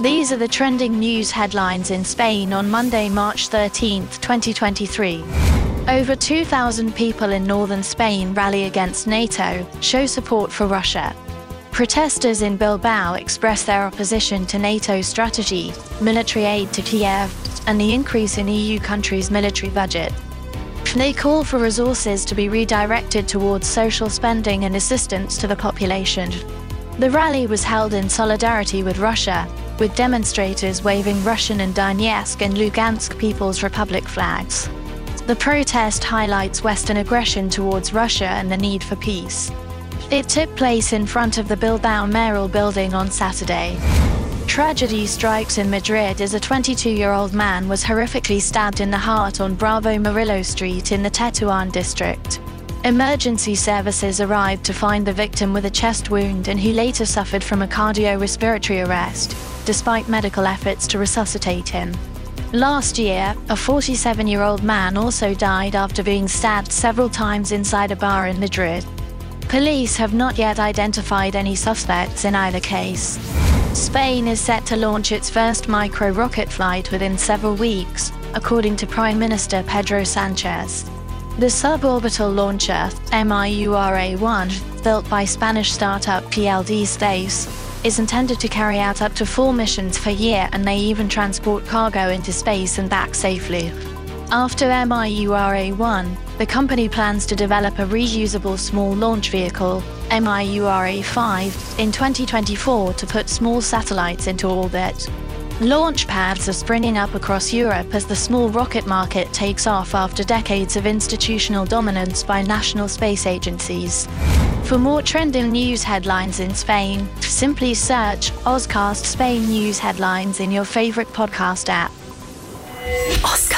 These are the trending news headlines in Spain on Monday, March 13, 2023. Over 2,000 people in northern Spain rally against NATO, show support for Russia. Protesters in Bilbao express their opposition to NATO's strategy, military aid to Kiev, and the increase in EU countries' military budget. They call for resources to be redirected towards social spending and assistance to the population. The rally was held in solidarity with Russia, with demonstrators waving Russian and Donetsk and Lugansk People's Republic flags. The protest highlights Western aggression towards Russia and the need for peace. It took place in front of the Bilbao mayoral building on Saturday. Tragedy strikes in Madrid as a 22 year old man was horrifically stabbed in the heart on Bravo Murillo Street in the Tetuan district. Emergency services arrived to find the victim with a chest wound and he later suffered from a cardiorespiratory arrest, despite medical efforts to resuscitate him. Last year, a 47 year old man also died after being stabbed several times inside a bar in Madrid. Police have not yet identified any suspects in either case. Spain is set to launch its first micro rocket flight within several weeks, according to Prime Minister Pedro Sanchez. The suborbital launcher, MIURA 1, built by Spanish startup PLD Space, is intended to carry out up to four missions per year and they even transport cargo into space and back safely. After MIURA 1, the company plans to develop a reusable small launch vehicle, MIURA 5, in 2024 to put small satellites into orbit. Launch pads are springing up across Europe as the small rocket market takes off after decades of institutional dominance by national space agencies. For more trending news headlines in Spain, simply search Ozcast Spain News Headlines in your favorite podcast app. Oscar.